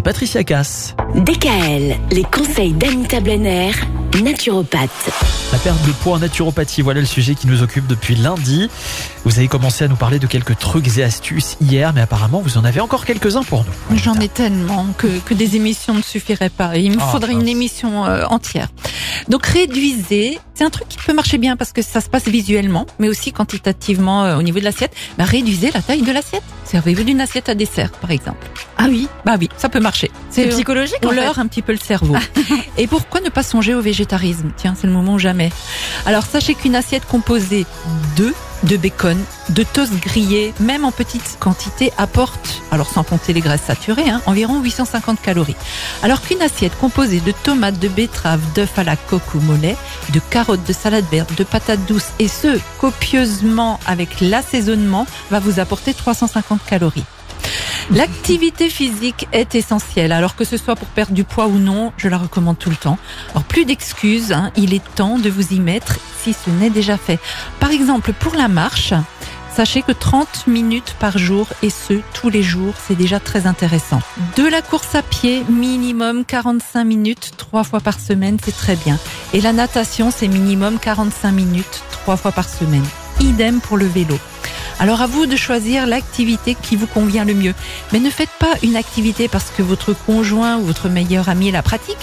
c'est Patricia Cass. DKL, les conseils d'Anita Blenner, naturopathe. La perte de poids en naturopathie, voilà le sujet qui nous occupe depuis lundi. Vous avez commencé à nous parler de quelques trucs et astuces hier, mais apparemment vous en avez encore quelques-uns pour nous. J'en ai tellement que, que des émissions ne suffiraient pas. Il me Ah, faudrait mince. une émission euh, entière. Donc réduisez, c'est un truc qui peut marcher bien parce que ça se passe visuellement, mais aussi quantitativement euh, au niveau de l'assiette. Bah, réduisez la taille de l'assiette. Servez-vous d'une assiette à dessert, par exemple. Ah oui, Bah oui, ça peut marcher. c'est psychologique On en fait. leurre un petit peu le cerveau. Et pourquoi ne pas songer au végétarisme? Tiens, c'est le moment ou jamais. Alors sachez qu'une assiette composée de de bacon, de toast grillé, même en petite quantité, apporte, alors sans compter les graisses saturées, hein, environ 850 calories. Alors qu'une assiette composée de tomates, de betteraves, d'œufs à la coque ou mollet, de carottes, de salade verte, de patates douces, et ce, copieusement avec l'assaisonnement, va vous apporter 350 calories. L'activité physique est essentielle, alors que ce soit pour perdre du poids ou non, je la recommande tout le temps. Alors plus d'excuses, hein, il est temps de vous y mettre si ce n'est déjà fait. Par exemple, pour la marche, sachez que 30 minutes par jour, et ce, tous les jours, c'est déjà très intéressant. De la course à pied, minimum 45 minutes, trois fois par semaine, c'est très bien. Et la natation, c'est minimum 45 minutes, trois fois par semaine. Idem pour le vélo. Alors à vous de choisir l'activité qui vous convient le mieux. Mais ne faites pas une activité parce que votre conjoint ou votre meilleur ami la pratique.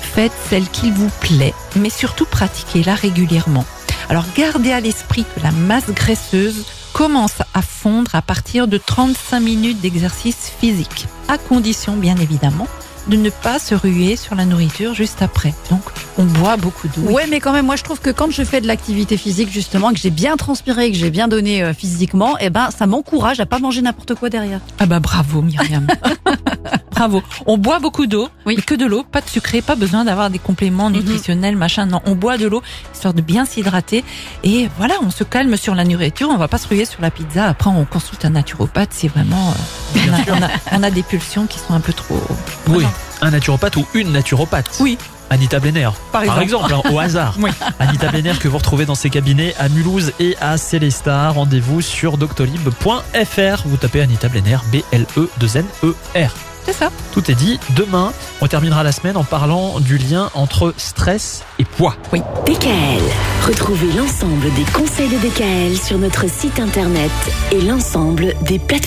Faites celle qui vous plaît, mais surtout pratiquez-la régulièrement. Alors gardez à l'esprit que la masse graisseuse commence à fondre à partir de 35 minutes d'exercice physique, à condition bien évidemment de ne pas se ruer sur la nourriture juste après. Donc on boit beaucoup d'eau. Ouais, mais quand même, moi je trouve que quand je fais de l'activité physique justement, que j'ai bien transpiré, que j'ai bien donné euh, physiquement, eh ben ça m'encourage à pas manger n'importe quoi derrière. Ah bah bravo Myriam. bravo. On boit beaucoup d'eau, Oui. mais que de l'eau, pas de sucré, pas besoin d'avoir des compléments Mhm. nutritionnels, machin. Non, on boit de l'eau histoire de bien s'hydrater. Et voilà, on se calme sur la nourriture. On va pas se ruer sur la pizza. Après, on consulte un naturopathe si vraiment euh, on, a, on a- on a des pulsions qui sont un peu trop. Oui, un naturopathe ou une naturopathe. Oui. Anita Blenner, Par exemple. hein, au hasard. Oui. Anita Blenner que vous retrouvez dans ses cabinets à Mulhouse et à Célestat. Rendez-vous sur doctolib.fr. Vous tapez Anita Blenner, B-L-E-2-N-E-R. C'est ça. Tout est dit. Demain, on terminera la semaine en parlant du lien entre stress et poids. DKL. Retrouvez l'ensemble des conseils de DKL sur notre site internet et l'ensemble des plateformes